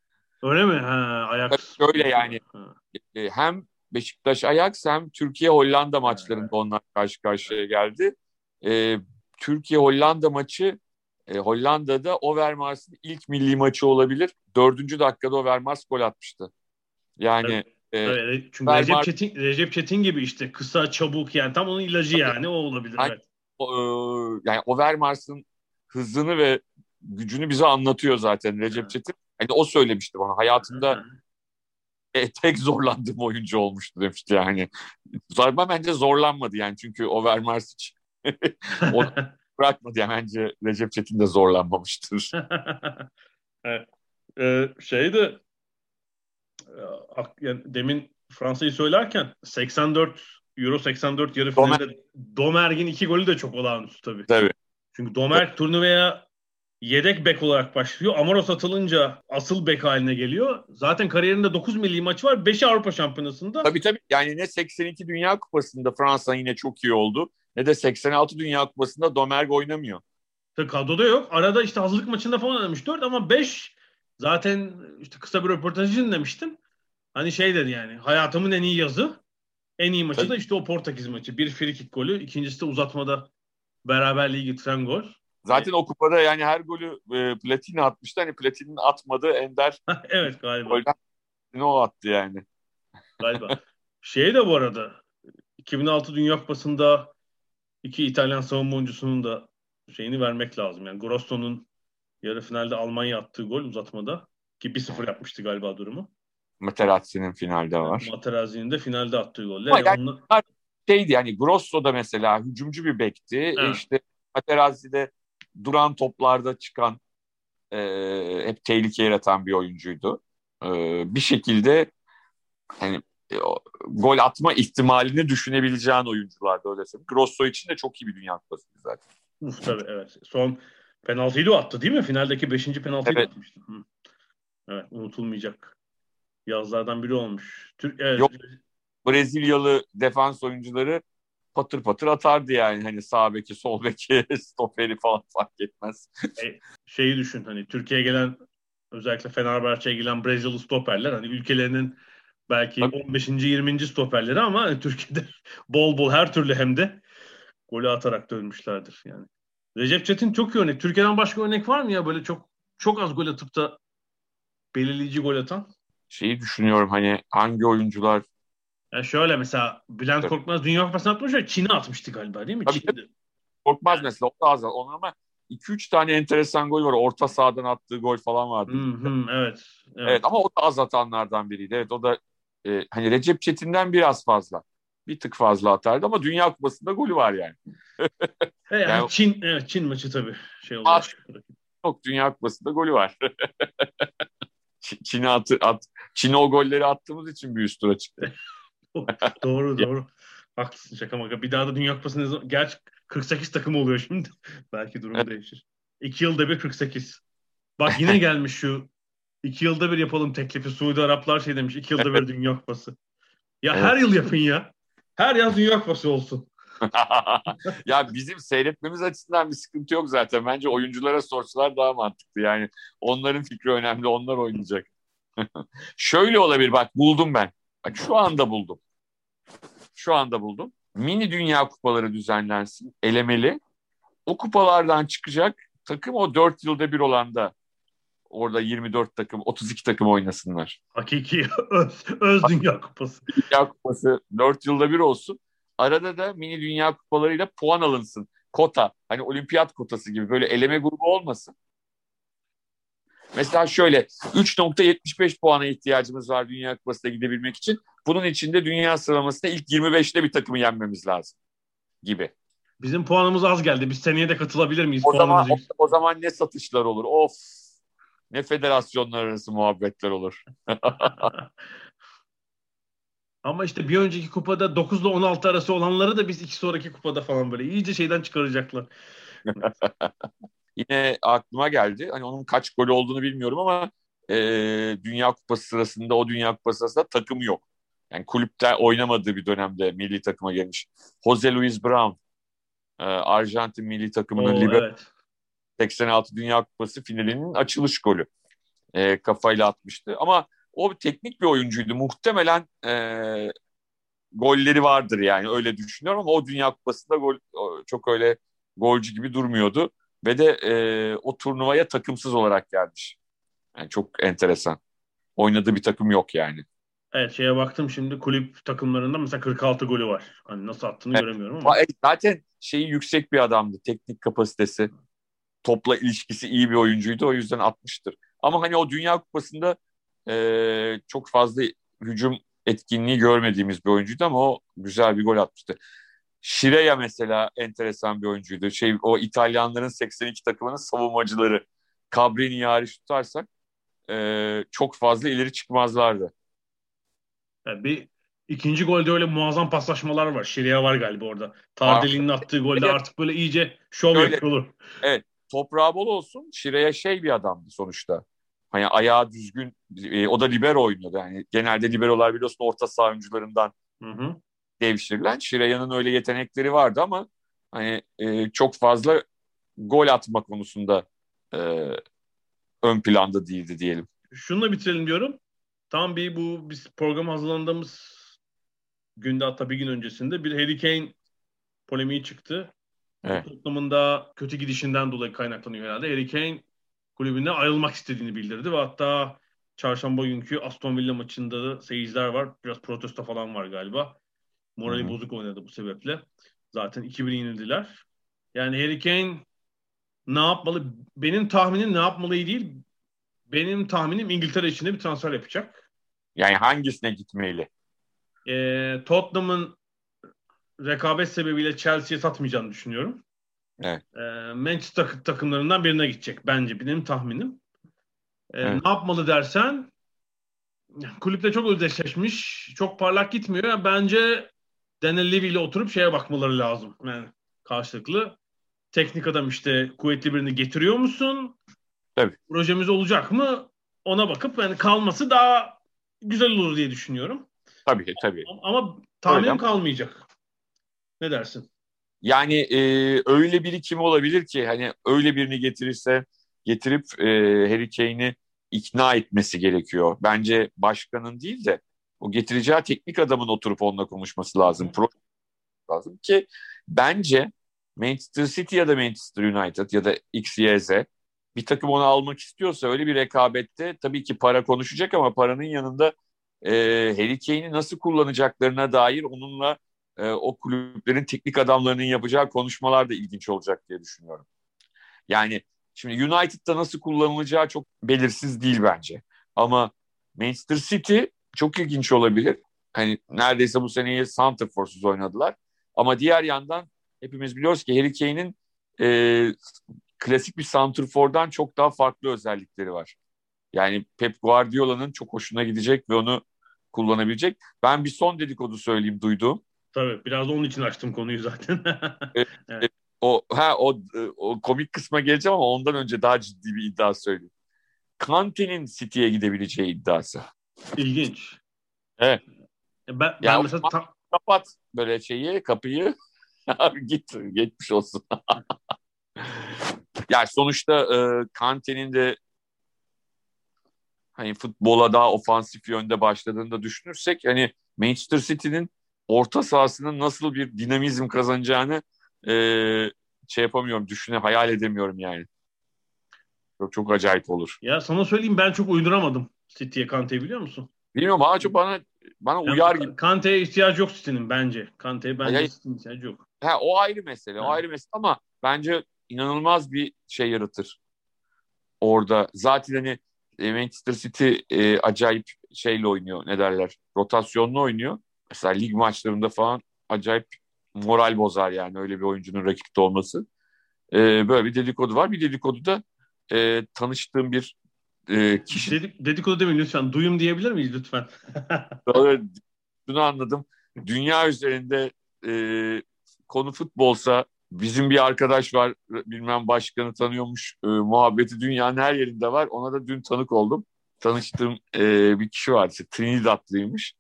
öyle mi? Ha, ayak. Tabii öyle yani. Ha. E, hem Beşiktaş Ajax hem Türkiye Hollanda maçlarında onlar karşı karşıya geldi. E, Türkiye Hollanda maçı e, Hollanda'da Overmars'ın ilk milli maçı olabilir. Dördüncü dakikada Overmars gol atmıştı. Yani e, Evet, çünkü Ver- Recep Çetin, Recep Çetin gibi işte kısa çabuk yani tam onun ilacı yani o olabilir. Ay- Evet. o, e, yani Overmars'ın hızını ve gücünü bize anlatıyor zaten Recep Evet. Çetin. Hani o söylemişti bana. Hayatımda e, tek zorlandığım oyuncu olmuştu demişti yani. Zorba bence zorlanmadı yani çünkü Overmars hiç o bırakmadı yani bence Recep Çetin de zorlanmamıştır. evet. Ee, şey de e, yani demin Fransa'yı söylerken 84 Euro 84 yarı Domer- finalde Domerg'in iki golü de çok olağanüstü tabii. Tabii. Çünkü Domerg turnuvaya yedek bek olarak başlıyor. Amaros atılınca asıl bek haline geliyor. Zaten kariyerinde 9 milli maçı var. 5'i Avrupa Şampiyonası'nda. Tabii tabii yani ne 82 Dünya Kupası'nda Fransa yine çok iyi oldu ne de 86 Dünya Kupası'nda Domergue oynamıyor. Tabii kadroda yok. Arada işte hazırlık maçında falan oynamış 4 ama 5 zaten işte kısa bir röportajı dinlemiştim. Hani şey dedi yani hayatımın en iyi yazı. En iyi maçı Tabii. da işte o Portekiz maçı. Bir free kick golü. ikincisi de uzatmada beraberliği getiren gol. Zaten o kupada yani her golü e, Platini atmıştı. Hani Platini'nin atmadığı ender evet galiba. golden ne o attı yani. galiba. Şey de bu arada 2006 Dünya Kupası'nda iki İtalyan savunma oyuncusunun da şeyini vermek lazım. Yani Grosso'nun yarı finalde Almanya attığı gol uzatmada ki 1-0 yapmıştı galiba durumu. Materazzi'nin finalde var. Materazzi'nin de finalde attığı golle. Ama yani- Onunla- Şeydi yani Grosso da mesela hücumcu bir bekti. E, Evet. İşte Materazzi'de duran toplarda çıkan e, hep tehlike yaratan bir oyuncuydu. E, bir şekilde hani e, gol atma ihtimalini düşünebileceğin oyunculardı öyle söyleyeyim. Grosso için de çok iyi bir dünya kupası zaten. Tabii evet. Son penaltıyı da attı değil mi? Finaldeki 5. penaltıyı Evet. atmıştı. Hı. Evet unutulmayacak yazlardan biri olmuş. Türk, evet, Yok. Brezilyalı defans oyuncuları patır patır atardı yani. Hani sağ beki, sol beki, stoperi falan fark etmez. şeyi düşün hani Türkiye'ye gelen özellikle Fenerbahçe'ye gelen Brezilyalı stoperler hani ülkelerinin belki Tabii. 15. 20. stoperleri ama Türkiye'de bol bol her türlü hem de golü atarak dönmüşlerdir yani. Recep Çetin çok iyi örnek. Türkiye'den başka örnek var mı ya böyle çok çok az gol atıp da belirleyici gol atan? Şeyi düşünüyorum hani hangi oyuncular Ya şöyle mesela Bülent Tabii. Korkmaz Dünya Kupası'na atmış ya Çin'e atmıştı galiba değil mi? Tabii, Çin'de. Korkmaz mesela o da az onun ama 2-3 tane enteresan gol var. Orta sahadan attığı gol falan vardı. Hı hı, evet. Evet. evet. ama o da az atanlardan biriydi. Evet o da e, hani Recep Çetin'den biraz fazla. Bir tık fazla atardı ama Dünya Kupası'nda golü var yani. E, yani Yani- Çin, evet, Çin maçı tabii şey oldu. At. Yok Dünya Kupası'nda golü var. Çin'e atı, at, Çin'e o golleri attığımız için bir üst tura çıktı. doğru doğru. Haklısın şaka maka. Bir daha da Dünya Kupası ne zaman? Gerçi 48 takım oluyor şimdi. Belki durum değişir. 2 yılda bir 48. Bak yine gelmiş şu 2 yılda bir yapalım teklifi. Suudi Araplar şey demiş 2 yılda bir Dünya Kupası. Ya Evet. her yıl yapın ya. Her yaz Dünya Kupası olsun. ya bizim seyretmemiz açısından bir sıkıntı yok zaten. Bence oyunculara sorsalar daha mantıklı. Yani onların fikri önemli. Onlar oynayacak. Şöyle olabilir bak buldum ben. Bak şu anda buldum. Şu anda buldum. Mini Dünya Kupaları düzenlensin. Elemeli. O kupalardan çıkacak takım o 4 yılda bir olanda orada 24 takım, 32 takım oynasınlar. Hakiki öz, öz Dünya Kupası. Dünya Kupası 4 yılda bir olsun. Arada da mini dünya kupalarıyla puan alınsın. Kota. Hani olimpiyat kotası gibi böyle eleme grubu olmasın. Mesela şöyle 3.75 puana ihtiyacımız var Dünya Kupası'na gidebilmek için. Bunun için de dünya sıralamasında ilk 25'te bir takımı yenmemiz lazım gibi. Bizim puanımız az geldi. Biz seneye de katılabilir miyiz? O zaman o, o zaman ne satışlar olur? Of. Ne federasyonlar arası muhabbetler olur. Ama işte bir önceki kupada 9 ile 16 arası olanları da biz iki sonraki kupada falan böyle iyice şeyden çıkaracaklar. Yine aklıma geldi. Hani onun kaç golü olduğunu bilmiyorum ama e, Dünya Kupası sırasında o Dünya Kupası sırasında takım yok. Yani kulüpte oynamadığı bir dönemde milli takıma gelmiş. Jose Luis Brown, e, Arjantin milli takımının Oo, libero evet. 86 Dünya Kupası finalinin açılış golü. E, kafayla atmıştı. Ama o teknik bir oyuncuydu. Muhtemelen e, golleri vardır yani öyle düşünüyorum ama o Dünya Kupası'nda gol çok öyle golcü gibi durmuyordu. Ve de e, o turnuvaya takımsız olarak gelmiş. Yani çok enteresan. Oynadığı bir takım yok yani. Evet şeye baktım şimdi kulüp takımlarında mesela 46 golü var. Hani nasıl attığını Evet. göremiyorum ama. Zaten şeyi yüksek bir adamdı. Teknik kapasitesi, topla ilişkisi iyi bir oyuncuydu. O yüzden atmıştır. Ama hani o Dünya Kupası'nda e, çok fazla hücum etkinliği görmediğimiz bir oyuncuydu ama o güzel bir gol atmıştı. Şireya mesela enteresan bir oyuncuydu. Şey o İtalyanların 82 takımının savunmacıları. Cabrini'yi hariç tutarsak e, çok fazla ileri çıkmazlardı. Yani bir ikinci golde öyle muazzam paslaşmalar var. Şiria var galiba orada. Tardeli'nin attığı golde Evet. artık böyle iyice şov Öyle. yapıyorlar. Toprağı bol olsun. Şire'ye şey bir adamdı sonuçta. Hani ayağı düzgün. e, o da libero oynuyordu. Yani genelde liberolar biliyorsun orta saha oyuncularından Hı hı. devşirilen. Şire'nin öyle yetenekleri vardı ama hani e, çok fazla gol atma konusunda e, ön planda değildi diyelim. Şununla bitirelim diyorum. Tam bir bu biz program hazırlandığımız günde hatta bir gün öncesinde bir Harry Kane polemiği çıktı. Evet. Tottenham'ın da kötü gidişinden dolayı kaynaklanıyor herhalde. Harry Kane kulübüne ayrılmak istediğini bildirdi ve hatta çarşamba günkü Aston Villa maçında da seyirciler var. Biraz protesto falan var galiba. Morali Hı hı. bozuk oynadı bu sebeple. Zaten 2-1 yenildiler. Yani Harry Kane ne yapmalı? Benim tahminim ne yapmalı değil. Benim tahminim İngiltere içinde bir transfer yapacak. Yani hangisine gitmeli? Ee, Tottenham'ın rekabet sebebiyle Chelsea'ye satmayacağını düşünüyorum. Evet. Ee, Manchester tak- takımlarından birine gidecek bence benim tahminim. Ee, Evet. Ne yapmalı dersen kulüple çok özdeşleşmiş, çok parlak gitmiyor. Yani bence Daniel Levy ile oturup şeye bakmaları lazım. Yani karşılıklı. Teknik adam işte kuvvetli birini getiriyor musun? Tabii. Projemiz olacak mı? Ona bakıp yani kalması daha güzel olur diye düşünüyorum. Tabii tabii. Ama tahminim Öyle ama- kalmayacak. Ne dersin? Yani e, öyle biri kim olabilir ki hani öyle birini getirirse getirip e, Harry Kane'i ikna etmesi gerekiyor. Bence başkanın değil de o getireceği teknik adamın oturup onunla konuşması lazım. Pro lazım ki bence Manchester City ya da Manchester United ya da XYZ bir takım onu almak istiyorsa öyle bir rekabette tabii ki para konuşacak ama paranın yanında e, Harry Kane'i nasıl kullanacaklarına dair onunla e, o kulüplerin teknik adamlarının yapacağı konuşmalar da ilginç olacak diye düşünüyorum. Yani şimdi United'da nasıl kullanılacağı çok belirsiz değil bence. Ama Manchester City çok ilginç olabilir. Hani neredeyse bu seneyi Santrfor'suz oynadılar. Ama diğer yandan hepimiz biliyoruz ki Harry Kane'in e, klasik bir Santrfor'dan çok daha farklı özellikleri var. Yani Pep Guardiola'nın çok hoşuna gidecek ve onu kullanabilecek. Ben bir son dedikodu söyleyeyim duyduğum. Tabii biraz da onun için açtım konuyu zaten. evet. O ha o o komik kısma geleceğim ama ondan önce daha ciddi bir iddia söyleyeyim. Kante'nin City'ye gidebileceği iddiası. İlginç. Evet. Ben, ben ya mesela tam... kapat böyle şeyi kapıyı. Abi git geçmiş olsun. yani sonuçta e, Kante'nin de hani futbola daha ofansif yönde başladığını da düşünürsek hani Manchester City'nin orta sahasının nasıl bir dinamizm kazanacağını e, şey yapamıyorum, düşüne hayal edemiyorum yani. Çok çok acayip olur. Ya sana söyleyeyim ben çok uyduramadım City'ye Kante'yi biliyor musun? Bilmiyorum ama çok bana bana yani, uyar gibi. Kante'ye ihtiyacı yok City'nin bence. Kante'ye bence ya, City'nin ihtiyacı yok. Ha, o ayrı mesele. Ha. O ayrı mesele ama bence inanılmaz bir şey yaratır. Orada zaten hani e, Manchester City e, acayip şeyle oynuyor. Ne derler? Rotasyonlu oynuyor. Mesela lig maçlarında falan acayip moral bozar yani öyle bir oyuncunun rakipte olması. E, böyle bir dedikodu var. Bir dedikodu da e, tanıştığım bir e, kişi. Dedik, dedikodu demeyin lütfen. Duyum diyebilir miyiz lütfen? Şunu anladım. Dünya üzerinde e, konu futbolsa bizim bir arkadaş var bilmem başkanı tanıyormuş e, muhabbeti dünyanın her yerinde var. Ona da dün tanık oldum. Tanıştığım e, bir kişi var. İşte Trinidadlıymış.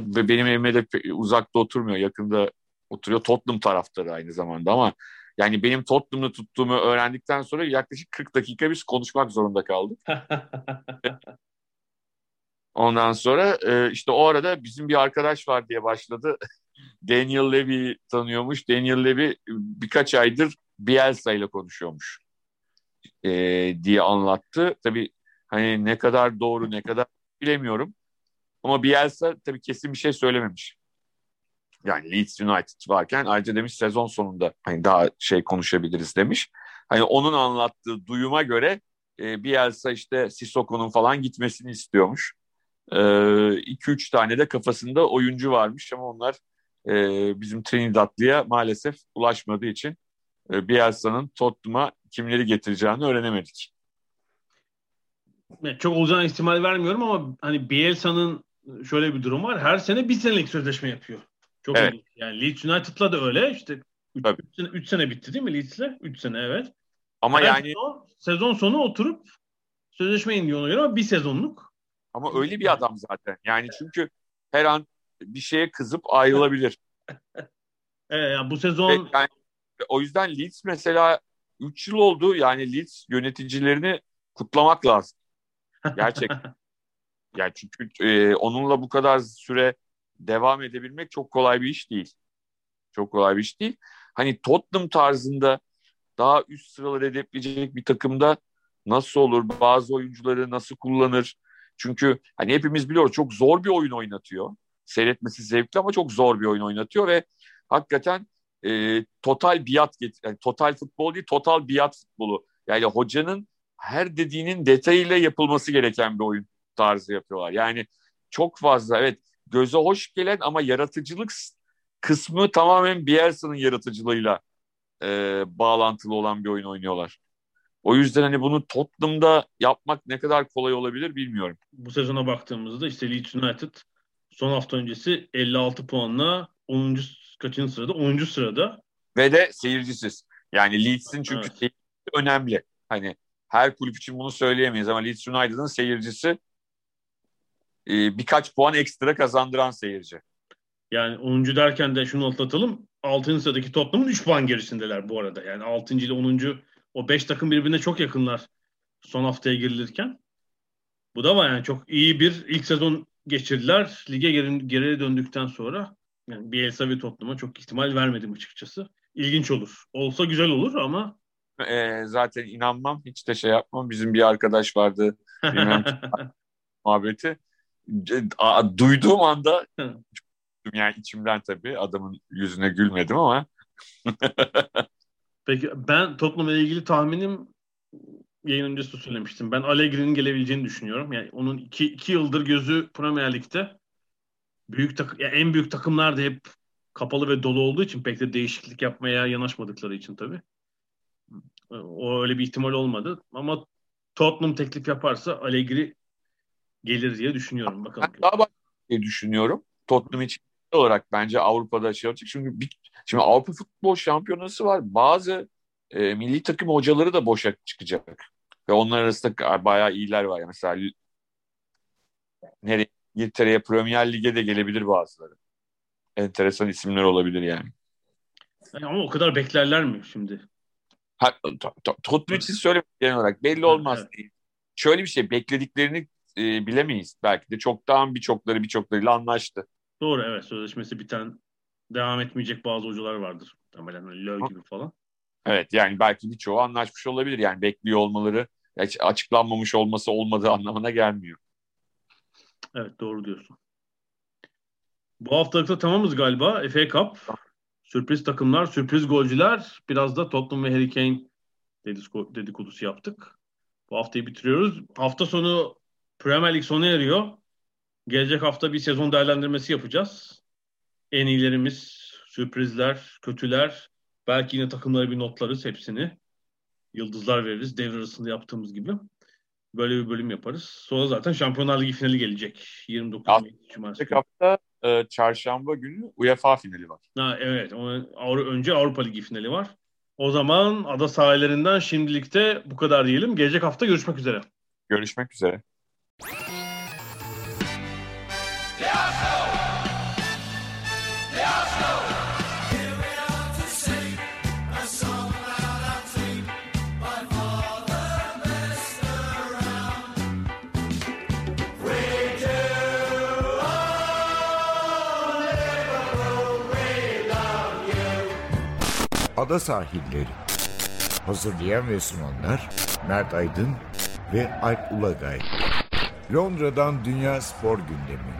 Benim evime de uzakta oturmuyor. Yakında oturuyor. Tottenham taraftarı aynı zamanda ama yani benim Tottenham'ı tuttuğumu öğrendikten sonra yaklaşık 40 dakika biz konuşmak zorunda kaldık. Ondan sonra e, işte o arada bizim bir arkadaş var diye başladı. Daniel Levy tanıyormuş. Daniel Levy birkaç aydır Bielsa ile konuşuyormuş e, diye anlattı. Tabii hani ne kadar doğru ne kadar bilemiyorum. Ama Bielsa tabii kesin bir şey söylememiş. Yani Leeds United varken ayrıca demiş sezon sonunda hani daha şey konuşabiliriz demiş. Hani onun anlattığı duyuma göre e, Bielsa işte Sissoko'nun falan gitmesini istiyormuş. 2-3 e, tane de kafasında oyuncu varmış ama onlar e, bizim Trinidadlı'ya maalesef ulaşmadığı için e, Bielsa'nın Tottenham'a kimleri getireceğini öğrenemedik. çok olacağına ihtimal vermiyorum ama hani Bielsa'nın şöyle bir durum var. Her sene bir senelik sözleşme yapıyor. Çok evet. iyi. Yani Leeds United'la da öyle. İşte 3 sene, üç sene bitti değil mi Leeds'le? 3 sene evet. Ama Her yani sezon, sezon sonu oturup sözleşme iniyor ona göre ama bir sezonluk. Ama öyle bir adam zaten. Yani çünkü her an bir şeye kızıp ayrılabilir. evet yani bu sezon yani, o yüzden Leeds mesela 3 yıl oldu. Yani Leeds yöneticilerini kutlamak lazım. Gerçekten. Yani çünkü e, onunla bu kadar süre devam edebilmek çok kolay bir iş değil. Çok kolay bir iş değil. Hani Tottenham tarzında daha üst sıraları hedefleyecek bir takımda nasıl olur? Bazı oyuncuları nasıl kullanır? Çünkü hani hepimiz biliyoruz çok zor bir oyun oynatıyor. Seyretmesi zevkli ama çok zor bir oyun oynatıyor ve hakikaten e, total biat yani total futbol değil total biat futbolu. Yani hocanın her dediğinin detayıyla yapılması gereken bir oyun tarzı yapıyorlar. Yani çok fazla evet göze hoş gelen ama yaratıcılık kısmı tamamen Bielsa'nın yaratıcılığıyla e, bağlantılı olan bir oyun oynuyorlar. O yüzden hani bunu Tottenham'da yapmak ne kadar kolay olabilir bilmiyorum. Bu sezona baktığımızda işte Leeds United son hafta öncesi 56 puanla 10. kaçıncı sırada? 10. sırada. Ve de seyircisiz. Yani Leeds'in çünkü evet. önemli. Hani her kulüp için bunu söyleyemeyiz ama Leeds United'ın seyircisi e, birkaç puan ekstra kazandıran seyirci. Yani 10. derken de şunu atlatalım. 6. sıradaki Tottenham'ın 3 puan gerisindeler bu arada. Yani 6. ile 10. o 5 takım birbirine çok yakınlar son haftaya girilirken. Bu da var yani çok iyi bir ilk sezon geçirdiler. Lige geri, geriye döndükten sonra Yani Bielsa ve Tottenham'a çok ihtimal vermedim açıkçası. İlginç olur. Olsa güzel olur ama e, zaten inanmam. Hiç de şey yapmam. Bizim bir arkadaş vardı. Bilmem muhabbeti. Duyduğum anda yani içimden tabii adamın yüzüne gülmedim ama Peki ben Tottenham'la ilgili tahminim yayın öncesi söylemiştim. Ben Allegri'nin gelebileceğini düşünüyorum. Yani onun iki, iki yıldır gözü Premier Lig'de büyük tak yani en büyük takımlar da hep kapalı ve dolu olduğu için pek de değişiklik yapmaya yanaşmadıkları için tabii. O öyle bir ihtimal olmadı. Ama Tottenham teklif yaparsa Allegri gelir diye düşünüyorum. Bakalım. Ben daha başka şey düşünüyorum. Tottenham için olarak bence Avrupa'da şey olacak. Çünkü bir, şimdi Avrupa Futbol Şampiyonası var. Bazı e, milli takım hocaları da boşa çıkacak. Ve onlar arasında bayağı iyiler var. Mesela nereye İngiltere'ye Premier Lig'e de gelebilir bazıları. Enteresan isimler olabilir yani. yani ama o kadar beklerler mi şimdi? Ha, Tottenham için söyleyeyim genel olarak belli olmaz evet. değil. Şöyle bir şey beklediklerini e, bilemeyiz. Belki de çoktan birçokları birçoklarıyla anlaştı. Doğru evet sözleşmesi biten devam etmeyecek bazı hocalar vardır. Muhtemelen Löw gibi falan. Evet yani belki birçoğu anlaşmış olabilir. Yani bekliyor olmaları açıklanmamış olması olmadığı anlamına gelmiyor. Evet doğru diyorsun. Bu haftalıkta tamamız galiba. FA Cup. Sürpriz takımlar, sürpriz golcüler. Biraz da Tottenham ve Harry Kane dedikodusu yaptık. Bu haftayı bitiriyoruz. Hafta sonu Premier Lig sona eriyor. Gelecek hafta bir sezon değerlendirmesi yapacağız. En iyilerimiz, sürprizler, kötüler. Belki yine takımlara bir notlarız hepsini. Yıldızlar veririz devre arasında yaptığımız gibi. Böyle bir bölüm yaparız. Sonra zaten Şampiyonlar Ligi finali gelecek. 29 Cumartesi. hafta e, çarşamba günü UEFA finali var. Ha, evet. Önce Avrupa Ligi finali var. O zaman ada sahillerinden şimdilikte bu kadar diyelim. Gelecek hafta görüşmek üzere. Görüşmek üzere. Ada sahilleri. Hazırlayan ve sunanlar Mert Aydın ve Alp Ulagay. Londra'dan Dünya Spor Gündemi.